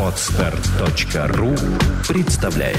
Отстар.ру представляет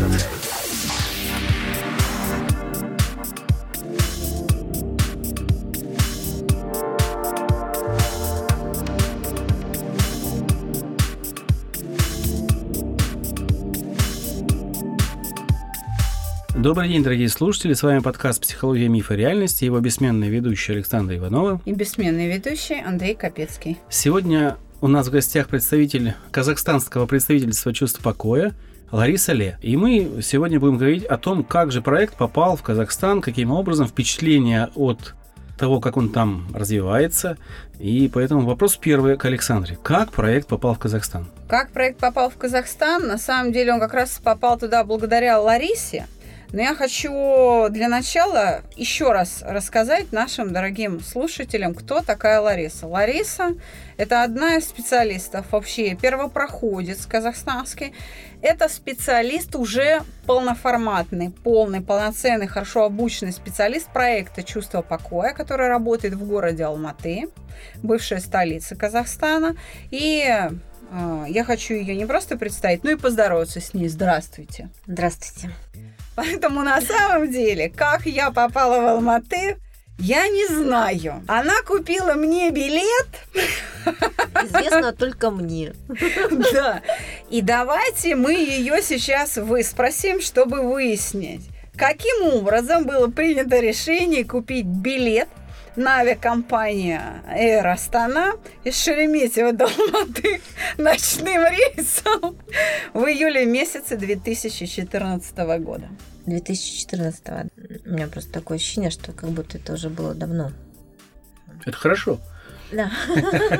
Добрый день, дорогие слушатели. С вами подкаст «Психология, мифа и реальности». Его бессменный ведущий Александр Иванова. И бессменный ведущий Андрей Капецкий. Сегодня у нас в гостях представитель казахстанского представительства чувств покоя Лариса Ле. И мы сегодня будем говорить о том, как же проект попал в Казахстан, каким образом впечатления от того, как он там развивается. И поэтому вопрос первый к Александре. Как проект попал в Казахстан? Как проект попал в Казахстан? На самом деле он как раз попал туда благодаря Ларисе. Но я хочу для начала еще раз рассказать нашим дорогим слушателям, кто такая Лариса. Лариса – это одна из специалистов, вообще первопроходец казахстанский. Это специалист уже полноформатный, полный, полноценный, хорошо обученный специалист проекта «Чувство покоя», который работает в городе Алматы, бывшая столица Казахстана. И э, я хочу ее не просто представить, но и поздороваться с ней. Здравствуйте. Здравствуйте. Поэтому на самом деле, как я попала в Алматы, я не знаю. Она купила мне билет. Известно только мне. Да. И давайте мы ее сейчас выспросим, чтобы выяснить, каким образом было принято решение купить билет на авиакомпания Air Astana из Шереметьево до Алматы ночным рейсом в июле месяце 2014 года. 2014 У меня просто такое ощущение, что как будто это уже было давно. Это хорошо. Да.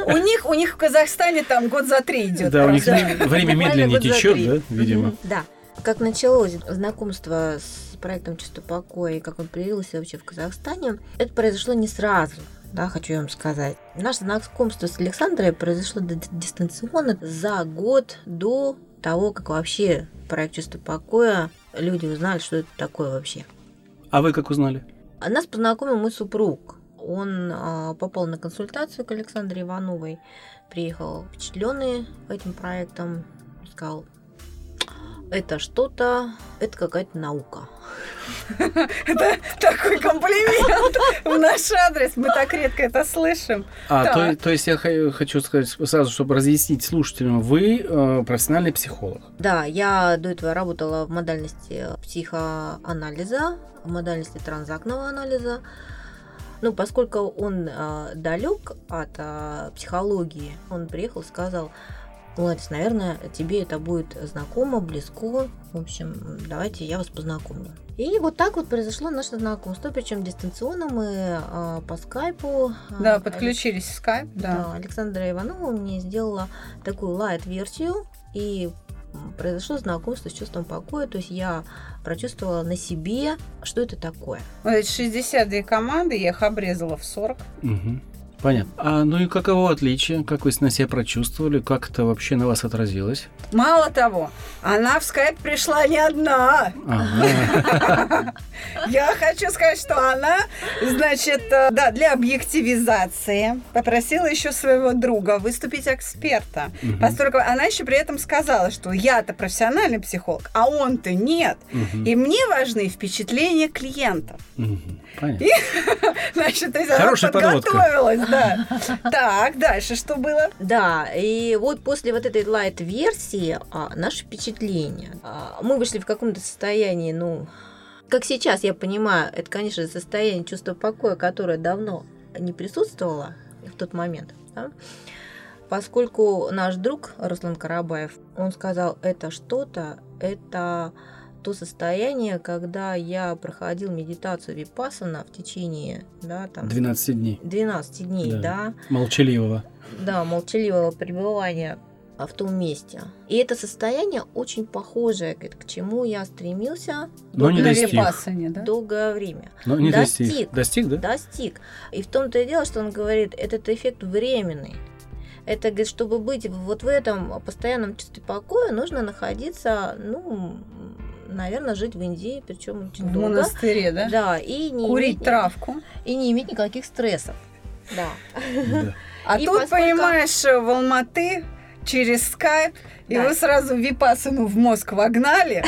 У них, у них в Казахстане там год за три идет. Да, у них время медленнее течет, да, видимо. Да. Как началось знакомство с проектом «Чувство покоя» и как он появился вообще в Казахстане, это произошло не сразу да, хочу вам сказать. Наше знакомство с Александрой произошло дистанционно за год до того, как вообще проект «Чувство покоя» люди узнали, что это такое вообще. А вы как узнали? Нас познакомил мой супруг. Он а, попал на консультацию к Александре Ивановой, приехал впечатленный этим проектом, сказал, это что-то, это какая-то наука. Это такой комплимент в наш адрес. Мы так редко это слышим. А, то, то есть я хочу сказать сразу, чтобы разъяснить слушателям, вы э, профессиональный психолог. Да, я до этого работала в модальности психоанализа, в модальности транзактного анализа. Ну, поскольку он э, далек от э, психологии, он приехал и сказал, Ларис, наверное, тебе это будет знакомо, близко. В общем, давайте я вас познакомлю. И вот так вот произошло наше знакомство, причем дистанционно мы э, по скайпу. Да, подключились в скайп, да. да. Александра Иванова мне сделала такую лайт-версию, и произошло знакомство с чувством покоя, то есть я прочувствовала на себе, что это такое. Вот эти 62 команды, я их обрезала в 40. Угу. Понятно. А ну и каково отличие? Как вы на себя прочувствовали? Как это вообще на вас отразилось? Мало того, она в скайп пришла не одна. Я хочу сказать, что она, значит, э, да, для объективизации попросила еще своего друга выступить эксперта. Поскольку она еще при этом сказала, что я-то профессиональный психолог, а он-то нет. И мне важны впечатления клиентов. Понятно. Значит, то есть Хорошая она подготовилась, да. Так, дальше что было? Да, и вот после вот этой лайт-версии а, наше впечатление. А, мы вышли в каком-то состоянии, ну, как сейчас я понимаю, это, конечно, состояние чувства покоя, которое давно не присутствовало в тот момент. Да? Поскольку наш друг Руслан Карабаев, он сказал, это что-то, это то состояние, когда я проходил медитацию випассана в течение да, там, 12 дней. 12 дней, да. да. Молчаливого. Да, молчаливого пребывания в том месте. И это состояние очень похожее к, чему я стремился Но не достиг. да? долгое время. Но не достиг. Достиг, достиг да? Достиг. И в том-то и дело, что он говорит, этот эффект временный. Это, говорит, чтобы быть вот в этом постоянном чувстве покоя, нужно находиться, ну, наверное, жить в Индии, причем очень в долго. монастыре, да? Да, и не Курить иметь, травку. И не иметь никаких стрессов. Да. А И тут, поскольку- понимаешь, в Алматы через скайп, и Да. вы сразу Випасану в мозг вогнали.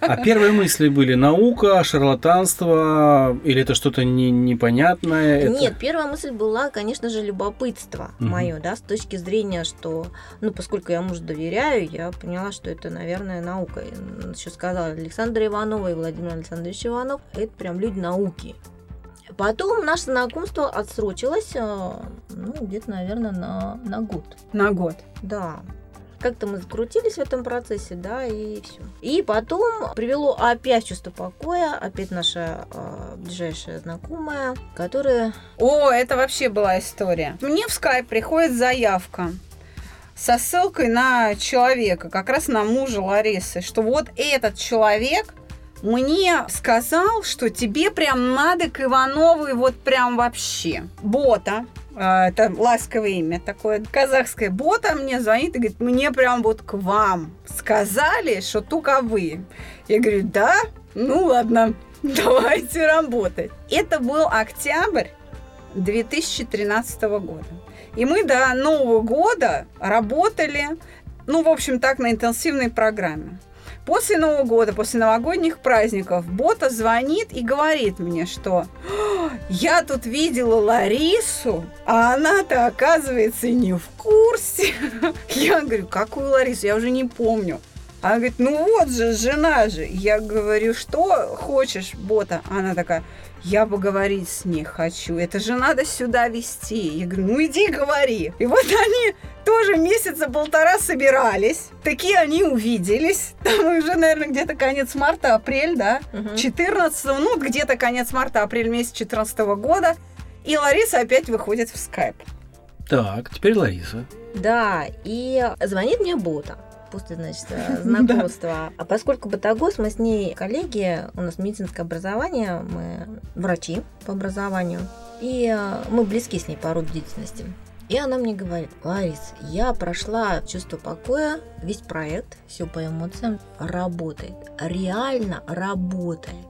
А первые мысли были наука, шарлатанство, или это что-то не- непонятное? Это- Нет, первая мысль была, конечно же, любопытство Мгм. мое, да, с точки зрения, что, ну, поскольку я мужу доверяю, я поняла, что это, наверное, наука. Еще сказала Александра Иванова и Владимир Александрович Иванов, это прям люди науки. Потом наше знакомство отсрочилось, э, ну, где-то, наверное, на, на год. На год. Да. Как-то мы закрутились в этом процессе, да, и все. И потом привело опять чувство покоя, опять наша э, ближайшая знакомая, которая О, это вообще была история. Мне в скайп приходит заявка со ссылкой на человека, как раз на мужа Ларисы, что вот этот человек мне сказал, что тебе прям надо к Ивановой вот прям вообще. Бота, э, это ласковое имя такое, казахское. Бота мне звонит и говорит, мне прям вот к вам сказали, что только вы. Я говорю, да? Ну ладно, давайте работать. Это был октябрь 2013 года. И мы до Нового года работали, ну, в общем, так, на интенсивной программе. После Нового года, после новогодних праздников, Бота звонит и говорит мне, что «А, я тут видела Ларису, а она-то, оказывается, не в курсе. Я говорю, какую Ларису? Я уже не помню. Она говорит, ну вот же, жена же. Я говорю, что хочешь, Бота? Она такая, я поговорить с ней хочу. Это же надо сюда вести. Я говорю, ну иди говори. И вот они тоже месяца полтора собирались. Такие они увиделись. Там уже, наверное, где-то конец марта, апрель, да? Мгм. 14 ну, где-то конец марта, апрель месяц 14 года. И Лариса опять выходит в скайп. Так, теперь Лариса. Да, и звонит мне Бота после, значит, знакомства. А поскольку Батагос, мы с ней коллеги, у нас медицинское образование, мы врачи по образованию, и э, мы близки с ней по роду деятельности. И она мне говорит, Ларис, я прошла чувство покоя, весь проект, все по эмоциям, работает, реально работает.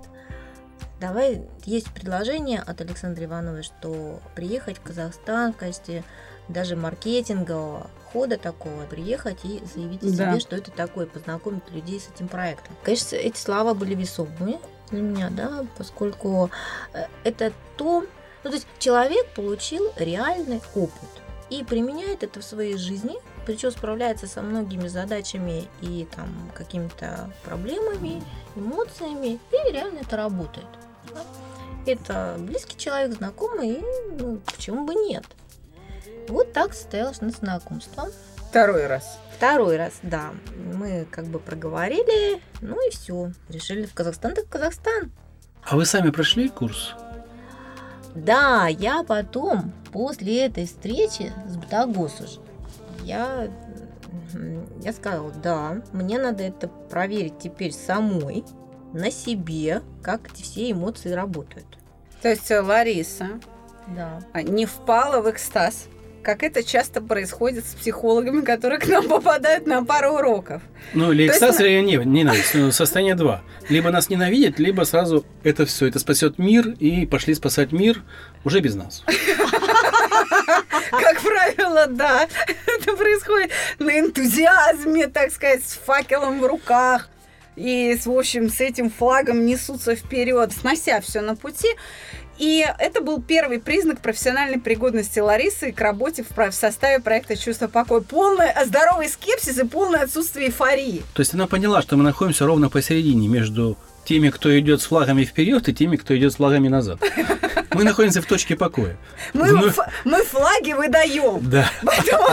Давай, есть предложение от Александры Ивановой, что приехать в Казахстан в качестве даже маркетингового хода такого, приехать и заявить о Да. себе, что это такое, познакомить людей с этим проектом. Конечно, эти слова были весомыми для меня, да, поскольку э, это то, ну, то есть человек получил реальный опыт и применяет это в своей жизни, причем справляется со многими задачами и там какими-то проблемами, эмоциями, и реально это работает. да. Это близкий человек, знакомый, и ну, почему бы нет. Вот так состоялось наше знакомство. Второй раз. Второй раз, да. Мы как бы проговорили, ну и все. Решили в Казахстан, так в Казахстан. А вы сами прошли курс? Да, я потом, после этой встречи с Батагос уже, я, я сказала, да, мне надо это проверить теперь самой, на себе, как эти все эмоции работают. То есть э, Лариса Да. а, не впала в экстаз, как это часто происходит с психологами, которые к нам попадают на пару уроков. Ну, или экстаз, или не, ненависть. Ну, состояние два. Либо нас ненавидят, либо сразу это все, это спасет мир, и пошли спасать мир уже без нас. Как правило, да, это происходит на энтузиазме, так сказать, с факелом в руках. И, в общем, с этим флагом несутся вперед, снося все на пути. И это был первый признак профессиональной пригодности Ларисы к работе в, составе проекта «Чувство покоя». Полное здоровый скепсис и полное отсутствие эйфории. То есть она поняла, что мы находимся ровно посередине между теми, кто идет с флагами вперед, и теми, кто идет с флагами назад. Мы находимся в точке покоя. Мы, Ну, ф- мы флаги выдаем. Да. Поэтому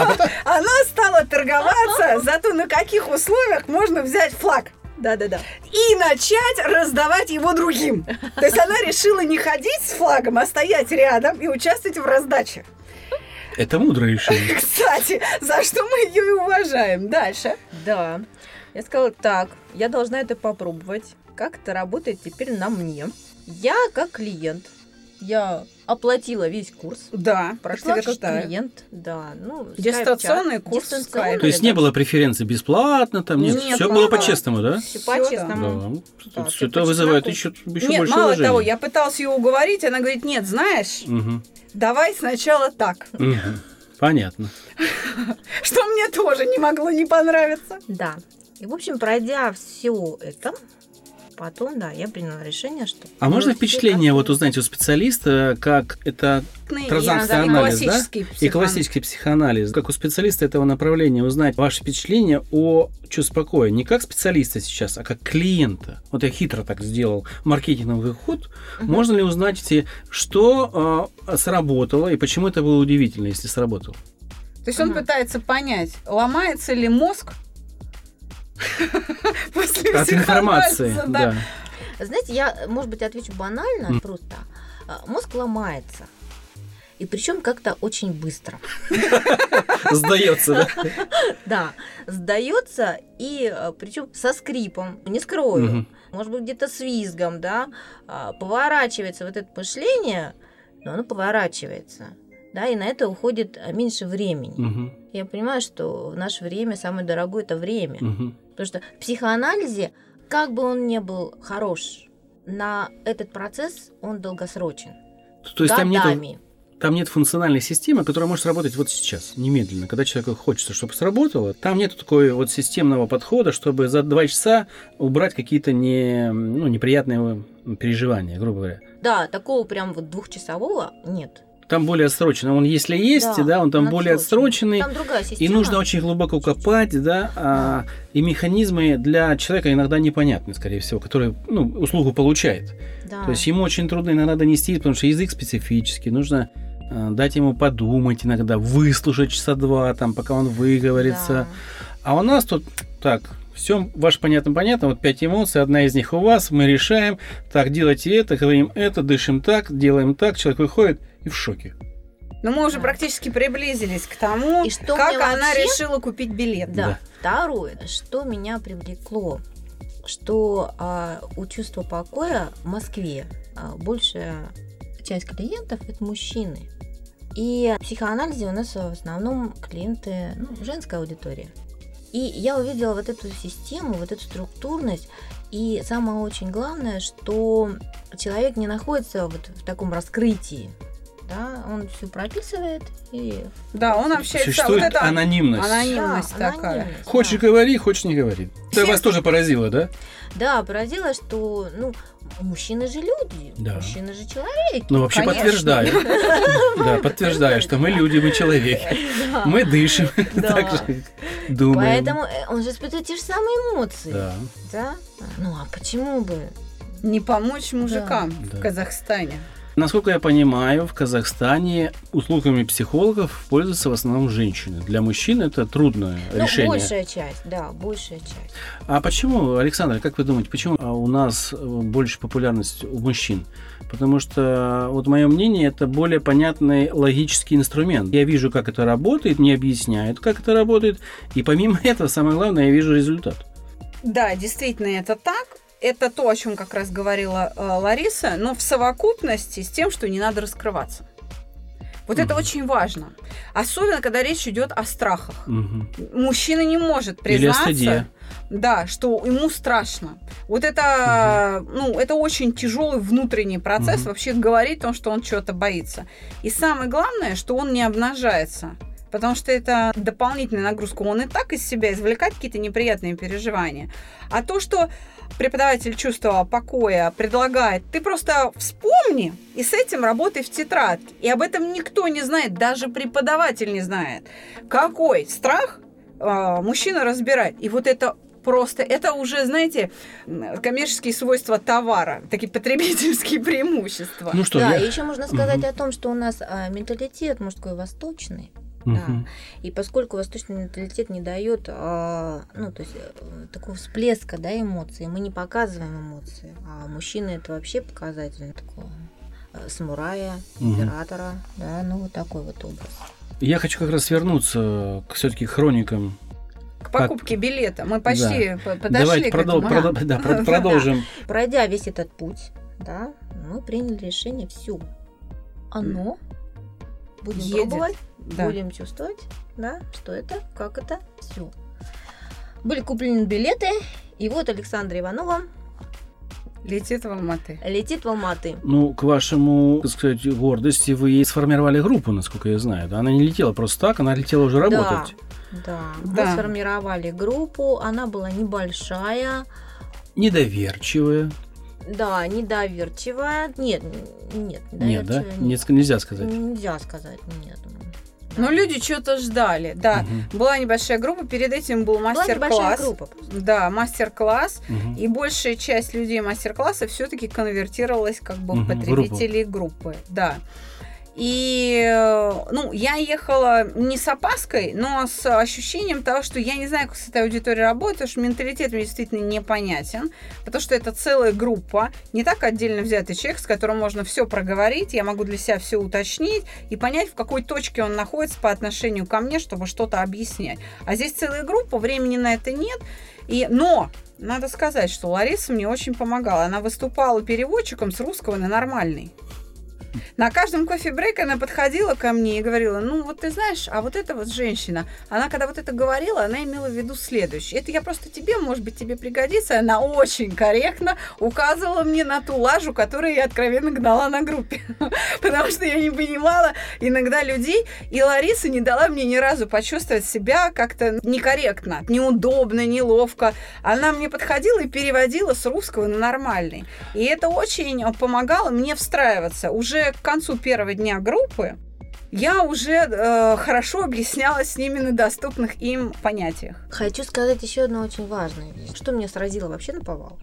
она стала торговаться за то, на каких условиях можно взять флаг. Да-да-да. и начать раздавать его другим. То есть она решила не ходить с флагом, а стоять рядом и участвовать в раздаче. Это мудрое решение. Кстати, за что мы ее и уважаем. Дальше. Да. Я сказала, так, я должна это попробовать. Как это работает теперь на мне? Я как клиент, я оплатила весь курс. Да, Прошла как клиент, да. Ну, Дистанционный курс Дистанционный, скайп. То есть не было преференций бесплатно, там нет, Нет, все мало. было по-честному, да? Все по-честному. Да. Да, всё это вызывает по еще, чесноку. еще Нет, больше мало уважения. того, я пыталась ее уговорить, она говорит, нет, знаешь, Мгм. давай сначала так. Мгм. Понятно. Что мне тоже не могло не понравиться. Да. И, в общем, пройдя все это, потом, да, я приняла решение, что... А можно впечатление вот узнать у специалиста, как это Ну, и анализ, да? классический И психоанализ. классический психоанализ. Как у специалиста этого направления узнать ваше впечатление о чувстве покоя. Не как специалиста сейчас, а как клиента. Вот я хитро так сделал маркетинговый ход. Мгм. Можно ли узнать, что э, сработало и почему это было удивительно, если сработало? То есть он Мгм. пытается понять, ломается ли мозг после От информации. Да. Знаете, я, может быть, отвечу банально, просто. А, Мозг ломается. И причем как-то очень быстро. Сдается, да? Да, сдается и причем со скрипом, не скрою, может быть где-то с визгом, да, а, поворачивается вот это мышление, но оно поворачивается, да, и на это уходит а, меньше времени. Я понимаю, что в наше время самое дорогое это время. Потому что в психоанализе, как бы он ни был хорош, на этот процесс он долгосрочен. То есть там нет, годами. там нет функциональной системы, которая может работать вот сейчас, немедленно, когда человеку хочется, чтобы сработало. Там нет такой вот системного подхода, чтобы за два часа убрать какие-то не, ну, неприятные переживания, грубо говоря. Да, такого прям вот двухчасового нет. Там более отсрочено. Он, если есть, да, Да, он там он более отсроченный. Там другая И система. нужно очень глубоко копать, да, а, и механизмы для человека иногда непонятны, скорее всего, который ну, услугу получает. Да. То есть ему очень трудно иногда донести, потому что язык специфический, нужно э, дать ему подумать иногда, выслушать часа два, там, пока он выговорится. Да. А у нас тут так, все ваше понятно-понятно, вот пять эмоций, одна из них у вас, мы решаем, так, делайте это, говорим это, дышим так, делаем так, человек выходит и в шоке. Но мы уже Да. практически приблизились к тому, И что как она вообще- решила купить билет. Да. Да. Второе, что меня привлекло, что а, у чувства покоя в Москве а, большая часть клиентов это мужчины. И в психоанализе у нас в основном клиенты, ну, женская аудитория. И я увидела вот эту систему, вот эту структурность. И самое очень главное, что человек не находится вот в таком раскрытии. Да, он все прописывает и Да, он общается. Существует вот это анонимность. анонимность Да, такая. анонимность, Хочешь да. говори, хочешь не говори. Это вас тоже поразило, да? Да, поразило, что, ну, мужчины же люди, Да. мужчины же человеки. Ну, вообще Конечно. подтверждаю. Да, подтверждаю, что мы люди, мы человеки. Мы дышим, так же думаем. Поэтому э, он же испытывает те же самые эмоции. Да. Да? Ну, а почему бы? Не помочь мужикам в Казахстане. Насколько я понимаю, в Казахстане услугами психологов пользуются в основном женщины. Для мужчин это трудное Ну, решение. большая часть, да, большая часть. А почему, Александр, как вы думаете, почему а, у нас э, больше популярность у мужчин? Потому что, вот мое мнение, это более понятный логический инструмент. Я вижу, как это работает, мне объясняют, как это работает, и помимо этого, самое главное, я вижу результат. Да, действительно, это так. Это то, о чем как раз говорила э, Лариса, но в совокупности с тем, что не надо раскрываться. Вот это Мгм. очень важно. Особенно, когда речь идет о страхах. Мгм. Мужчина не может признаться, да, что ему страшно. Вот это, ну, это очень тяжелый внутренний процесс вообще говорить о том, что он чего-то боится. И самое главное, что он не обнажается. Потому что это дополнительная нагрузка. Он и так из себя извлекает какие-то неприятные переживания. А то, что преподаватель чувства покоя предлагает, ты просто вспомни и с этим работай в тетрадке. И об этом никто не знает, даже преподаватель не знает. Какой страх а, мужчина разбирает. И вот это просто, это уже, знаете, коммерческие свойства товара, такие потребительские преимущества. Ну что, да, я- и еще можно сказать Мгм. о том, что у нас а, менталитет мужской восточный. Мгм. И поскольку восточный менталитет не дает, а, ну, то есть э, такого всплеска, да, эмоций, мы не показываем эмоции, а мужчины это вообще показатель такого э, самурая, императора, да, ну вот такой вот образ. Я хочу как раз вернуться к все-таки хроникам. К покупке билета. Мы почти по- подошли Давайте к продол- этому. продол- да, про- продолжим. Пройдя весь этот путь, да, мы приняли решение все. Оно будем Едет. пробовать, Да. будем чувствовать, да, что это, как это, все. Были куплены билеты, и вот Александра Иванова Летит в Алматы. Летит в Алматы. Ну, к вашему, так сказать, гордости вы сформировали группу, насколько я знаю. Да? Она не летела просто так, она летела уже работать. Да, Да. мы сформировали группу, она была небольшая, Недоверчивая. Да, недоверчивая. Нет, нет, Нет, да? Нет, нельзя сказать. Нельзя сказать, нет. Но люди что-то ждали. Да, Мгм. была небольшая группа, перед этим был Была небольшая мастер-класс. группа. Да, мастер-класс. Мгм. И большая часть людей мастер-класса все-таки конвертировалась как бы в Мгм, в потребителей группы. Да. И, э, ну, я ехала не с опаской, но с ощущением того, что я не знаю, как с этой аудиторией работать, потому что менталитет мне действительно непонятен, потому что это целая группа, не так отдельно взятый человек, с которым можно все проговорить, я могу для себя все уточнить и понять, в какой точке он находится по отношению ко мне, чтобы что-то объяснять. А здесь целая группа, времени на это нет, и, но надо сказать, что Лариса мне очень помогала. Она выступала переводчиком с русского на нормальный. На каждом кофе-брейк она подходила ко мне и говорила, ну вот ты знаешь, а вот эта вот женщина, она когда вот это говорила, она имела в виду следующее. Это я просто тебе, может быть, тебе пригодится. Она очень корректно указывала мне на ту лажу, которую я откровенно гнала на группе. Потому что я не понимала иногда людей, и Лариса не дала мне ни разу почувствовать себя как-то некорректно, неудобно, неловко. Она мне подходила и переводила с русского на нормальный. И это очень помогало мне встраиваться. Уже к концу первого дня группы я уже э, хорошо объяснялась с ними на доступных им понятиях. Хочу сказать еще одну очень важную вещь. Что меня сразило вообще на повал?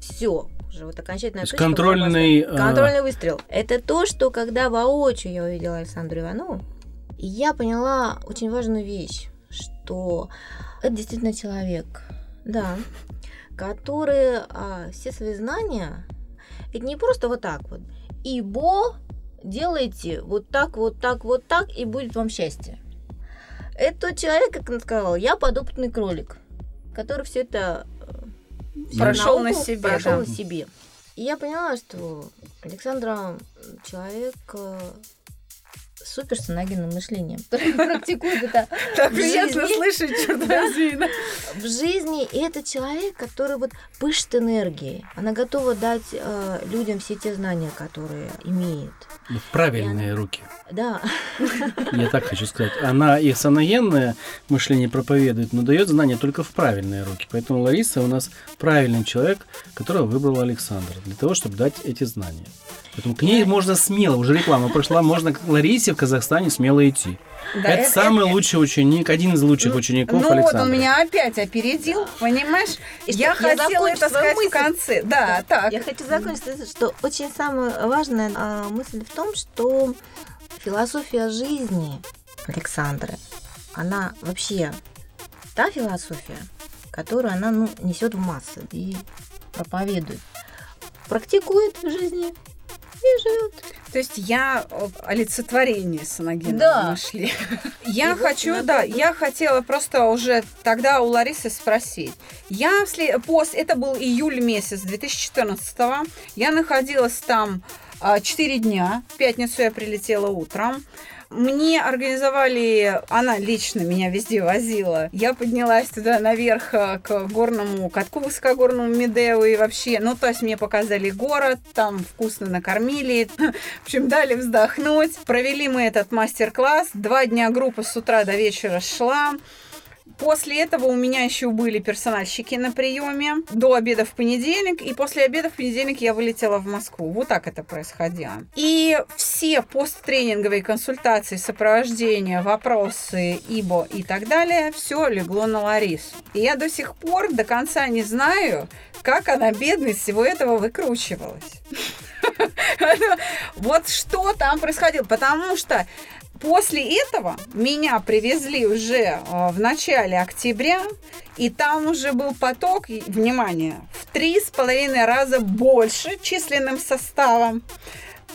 Все, уже вот окончательная была контрольный, э, контрольный выстрел. Это то, что когда воочию я увидела Александру Иванову, я поняла очень важную вещь, что это действительно человек, да, который а, все свои знания, это не просто вот так вот, ибо делайте вот так, вот так, вот так, и будет вам счастье. Это тот человек, как он сказал, я подопытный кролик, который все это э, Прошел на себе, прошел да. на себе. И я поняла, что Александра человек с суперсоногенным мышлением, который практикует это Так в приятно жизни. слышать, черт возьми. в жизни. И это человек, который вот пышет энергией. Она готова дать э, людям все те знания, которые имеет. В правильные руки. Да, Я так хочу сказать. Она и саногенное мышление проповедует, но дает знания только в правильные руки. Поэтому Лариса у нас правильный человек, которого выбрал Александр, для того, чтобы дать эти знания. Поэтому к ней можно смело, уже реклама прошла, можно к Ларисе в Казахстане смело идти. Да, это, самый лучший ученик, один из лучших учеников Ну вот Александра. он меня опять опередил, понимаешь? И я что, хотела это сказать мысль? в конце. Да, так. Я хочу закончить, что очень самая важная а, мысль в том, что философия жизни Александры, она вообще та философия, которую она ну, несет в массы и проповедует, практикует в жизни живет. То есть я э, олицетворение саногенного Да. мышления. Я хочу, да, я хотела просто уже тогда у Ларисы спросить. Я после, это был июль месяц 2014 я находилась там 4 дня, в пятницу я прилетела утром. Мне организовали, она лично меня везде возила. Я поднялась туда наверх э, к горному катку высокогорному Медео и вообще, ну, то есть мне показали город, там вкусно накормили, в общем, дали вздохнуть. Провели мы этот мастер-класс. Два дня группа с утра до вечера шла. После этого у меня еще были персональщики на приеме до обеда в понедельник, и после обеда в понедельник я вылетела в Москву. Вот так это происходило. И все посттренинговые консультации, сопровождение, вопросы, ибо и так далее, все легло на Ларису. И я до сих пор до конца не знаю, как она, бедная, всего этого выкручивалась. Вот что там происходило. Потому что После этого меня привезли уже э, в начале октября, и там уже был поток, внимание, в три с половиной раза больше численным составом.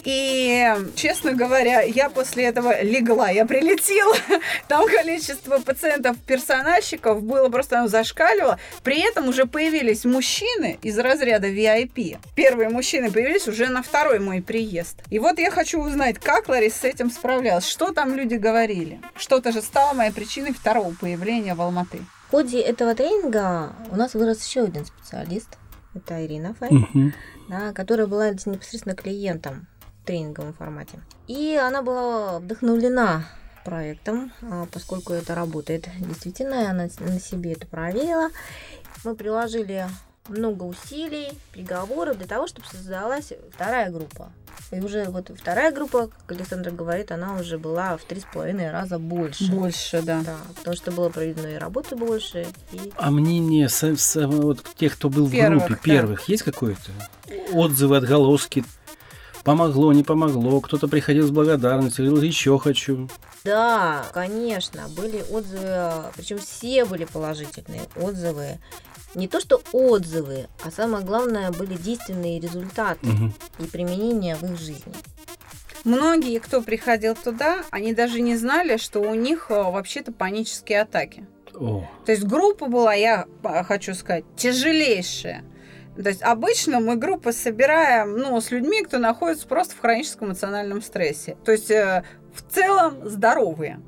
И, честно говоря, я после этого легла, я прилетела. Там количество пациентов, персональщиков было просто оно зашкаливало. При этом уже появились мужчины из разряда VIP. Первые мужчины появились уже на второй мой приезд. И вот я хочу узнать, как Лариса с этим справлялась, что там люди говорили. Что-то же стало моей причиной второго появления в Алматы. В ходе этого тренинга у нас вырос еще один специалист. это Ирина Фай, Мгм. да, которая была непосредственно клиентом тренинговом формате. И она была вдохновлена проектом, а, поскольку это работает действительно, и она на себе это проверила. Мы приложили много усилий, переговоров для того, чтобы создалась вторая группа. И уже вот вторая группа, как Александр говорит, она уже была в три с половиной раза больше. Больше, да. Да, потому что было проведено и работы больше, и А мнение со- со- вот тех, кто был Первых, в группе, да. первых, есть какое-то? Отзывы, отголоски? Помогло, не помогло? Кто-то приходил с благодарностью, говорил, еще хочу. Да, конечно, были отзывы, причем все были положительные отзывы. Не то что отзывы, а самое главное были действенные результаты Мгм. и применение в их жизни. Многие, кто приходил туда, они даже не знали, что у них э, вообще-то панические атаки. О, То есть группа была, я э, хочу сказать, тяжелейшая. То есть обычно мы группы собираем ну, с людьми, кто находится просто в хроническом эмоциональном стрессе. То есть э, в целом здоровые.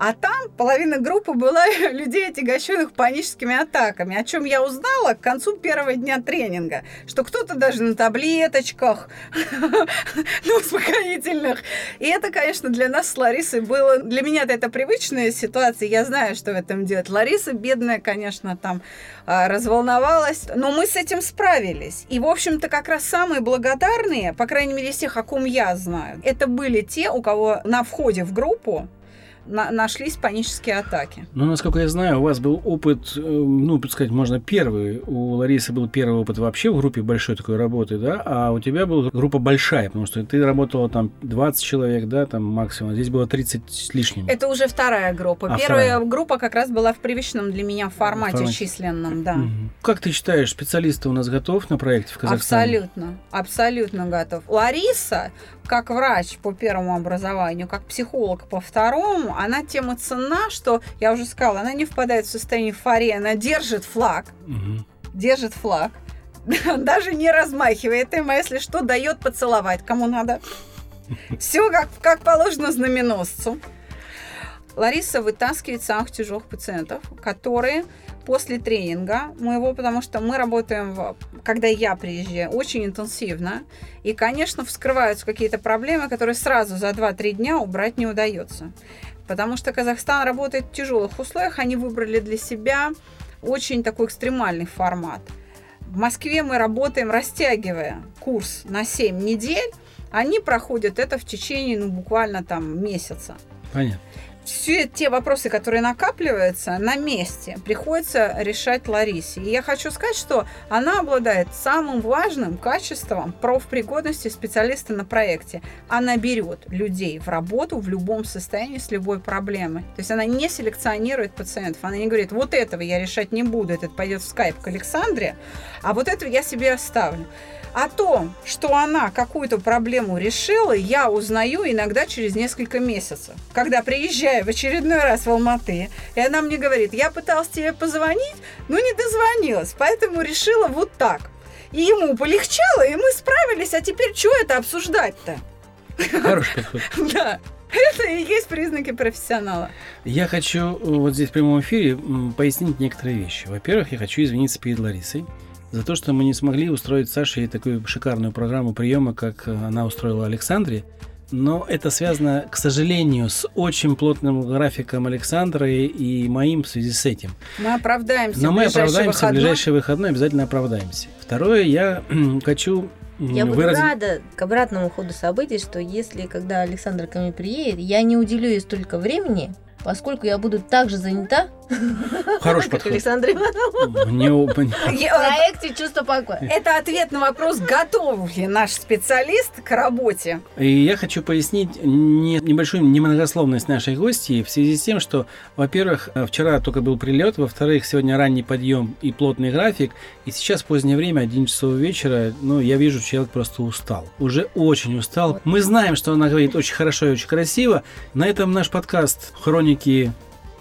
А там половина группы была людей, отягощенных паническими атаками, о чем я узнала к концу первого дня тренинга, что кто-то даже на таблеточках, на успокоительных. И это, конечно, для нас с Ларисой было... Для меня это привычная ситуация, я знаю, что в этом делать. Лариса, бедная, конечно, там а, разволновалась, но мы с этим справились. И, в общем-то, как раз самые благодарные, по крайней мере, из тех, о ком я знаю, это были те, у кого на входе в группу на- нашлись панические атаки. Ну, насколько я знаю, у вас был опыт, э, ну, сказать, можно первый. У Ларисы был первый опыт вообще в группе большой такой работы, да, а у тебя была группа большая, потому что ты работала там 20 человек, да, там максимум, здесь было 30 с лишним. Это уже вторая группа. А, Первая вторая. группа как раз была в привычном для меня формате, Формате. численном, да. Мгм. Как ты считаешь, специалисты у нас готов на проекте в Казахстане? Абсолютно, абсолютно готов. Лариса, как врач по первому образованию, как психолог по второму, она тема цена, что, я уже сказала, она не впадает в состояние эйфории, она держит флаг, Мгм. держит флаг, даже не размахивает им, а если что, дает поцеловать, кому надо. Все как, как положено знаменосцу. Лариса вытаскивает самых тяжелых пациентов, которые после тренинга моего, потому что мы работаем, в- когда я приезжаю, очень интенсивно. И, конечно, вскрываются какие-то проблемы, которые сразу за 2-3 дня убрать не удается. Потому что Казахстан работает в тяжелых условиях, они выбрали для себя очень такой экстремальный формат. В Москве мы работаем, растягивая курс на 7 недель, они проходят это в течение, ну, буквально там месяца Понятно. Все те вопросы, которые накапливаются на месте, приходится решать Ларисе. И я хочу сказать, что она обладает самым важным качеством профпригодности специалиста на проекте. Она берет людей в работу в любом состоянии с любой проблемой. То есть она не селекционирует пациентов. Она не говорит, вот этого я решать не буду, этот пойдет в скайп к Александре, а вот этого я себе оставлю. О том, что она какую-то проблему решила, я узнаю иногда через несколько месяцев. Когда приезжаю в очередной раз в Алматы, и она мне говорит, я пыталась тебе позвонить, но не дозвонилась, поэтому решила вот так. И ему полегчало, и мы справились, а теперь что это обсуждать-то? Хороший подход. Да, это и есть признаки профессионала. Я хочу э, вот здесь в прямом эфире пояснить некоторые вещи. Во-первых, я хочу извиниться перед Ларисой за то, что мы не смогли устроить Саше такую шикарную программу приема, как э, она устроила Александре. Но это связано, к сожалению, с очень плотным графиком Александра и, и моим в связи с этим. Мы оправдаемся Но в мы оправдаемся в выходной. ближайший выходной, обязательно оправдаемся. Второе, я хочу Я буду выразить... рада к обратному ходу событий, что если, когда Александр ко мне приедет, я не уделю ей столько времени, поскольку я буду так же занята, Хороший подход. Александр Иванов Мне, в проекте «Чувство покоя». Это ответ на вопрос, готов ли наш специалист к работе. И я хочу пояснить не- небольшую немногословность нашей гости в связи с тем, что, во-первых, э, вчера только был прилет, во-вторых, сегодня ранний подъем и плотный график, и сейчас позднее время, 11 часов вечера, ну, я вижу, человек просто устал. Уже очень устал. Мы знаем, что она говорит очень хорошо и очень красиво. На этом наш подкаст «Хроники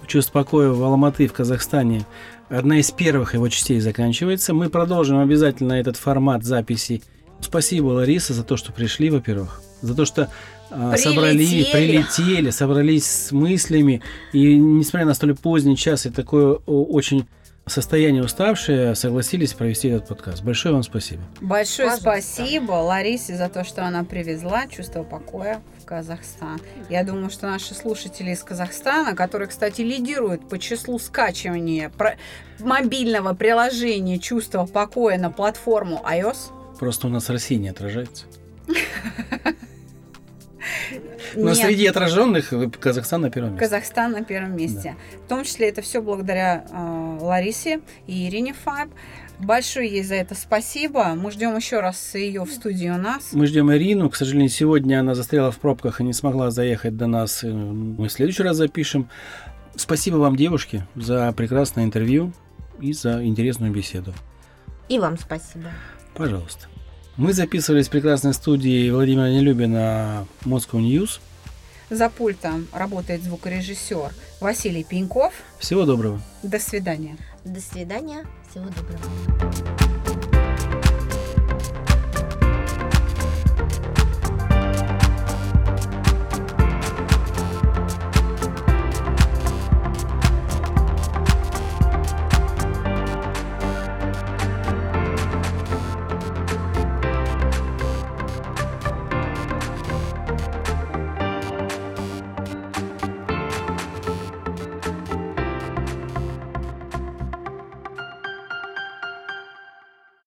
чувств покоя в Алматы в Казахстане» одна из первых его частей заканчивается. Мы продолжим обязательно этот формат записи Спасибо, Лариса, за то, что пришли, во-первых. За то, что а, собрали, Прилетели. прилетели, собрались с мыслями. И несмотря на столь поздний час и такое очень состояние уставшие согласились провести этот подкаст. Большое вам спасибо. Большое Пожалуйста. спасибо Ларисе за то, что она привезла чувство покоя в Казахстан. Я думаю, что наши слушатели из Казахстана, которые, кстати, лидируют по числу скачивания про- мобильного приложения чувство покоя на платформу iOS, Просто у нас Россия не отражается. Но Нет. среди отраженных Казахстан на первом месте. Казахстан на первом месте. В том числе это все благодаря э, Ларисе и Ирине Фаб. Большое ей за это спасибо. Мы ждем еще раз ее в студии у нас. Мы ждем Ирину. К сожалению, сегодня она застряла в пробках и не смогла заехать до нас. Э, Мы в следующий раз запишем. Спасибо вам, девушки, за прекрасное интервью и за интересную беседу. И вам спасибо. Пожалуйста. Мы записывались в прекрасной студии Владимира Нелюбина Moscow News. За пультом работает звукорежиссер Василий Пеньков. Всего доброго. До свидания. До свидания. Всего доброго.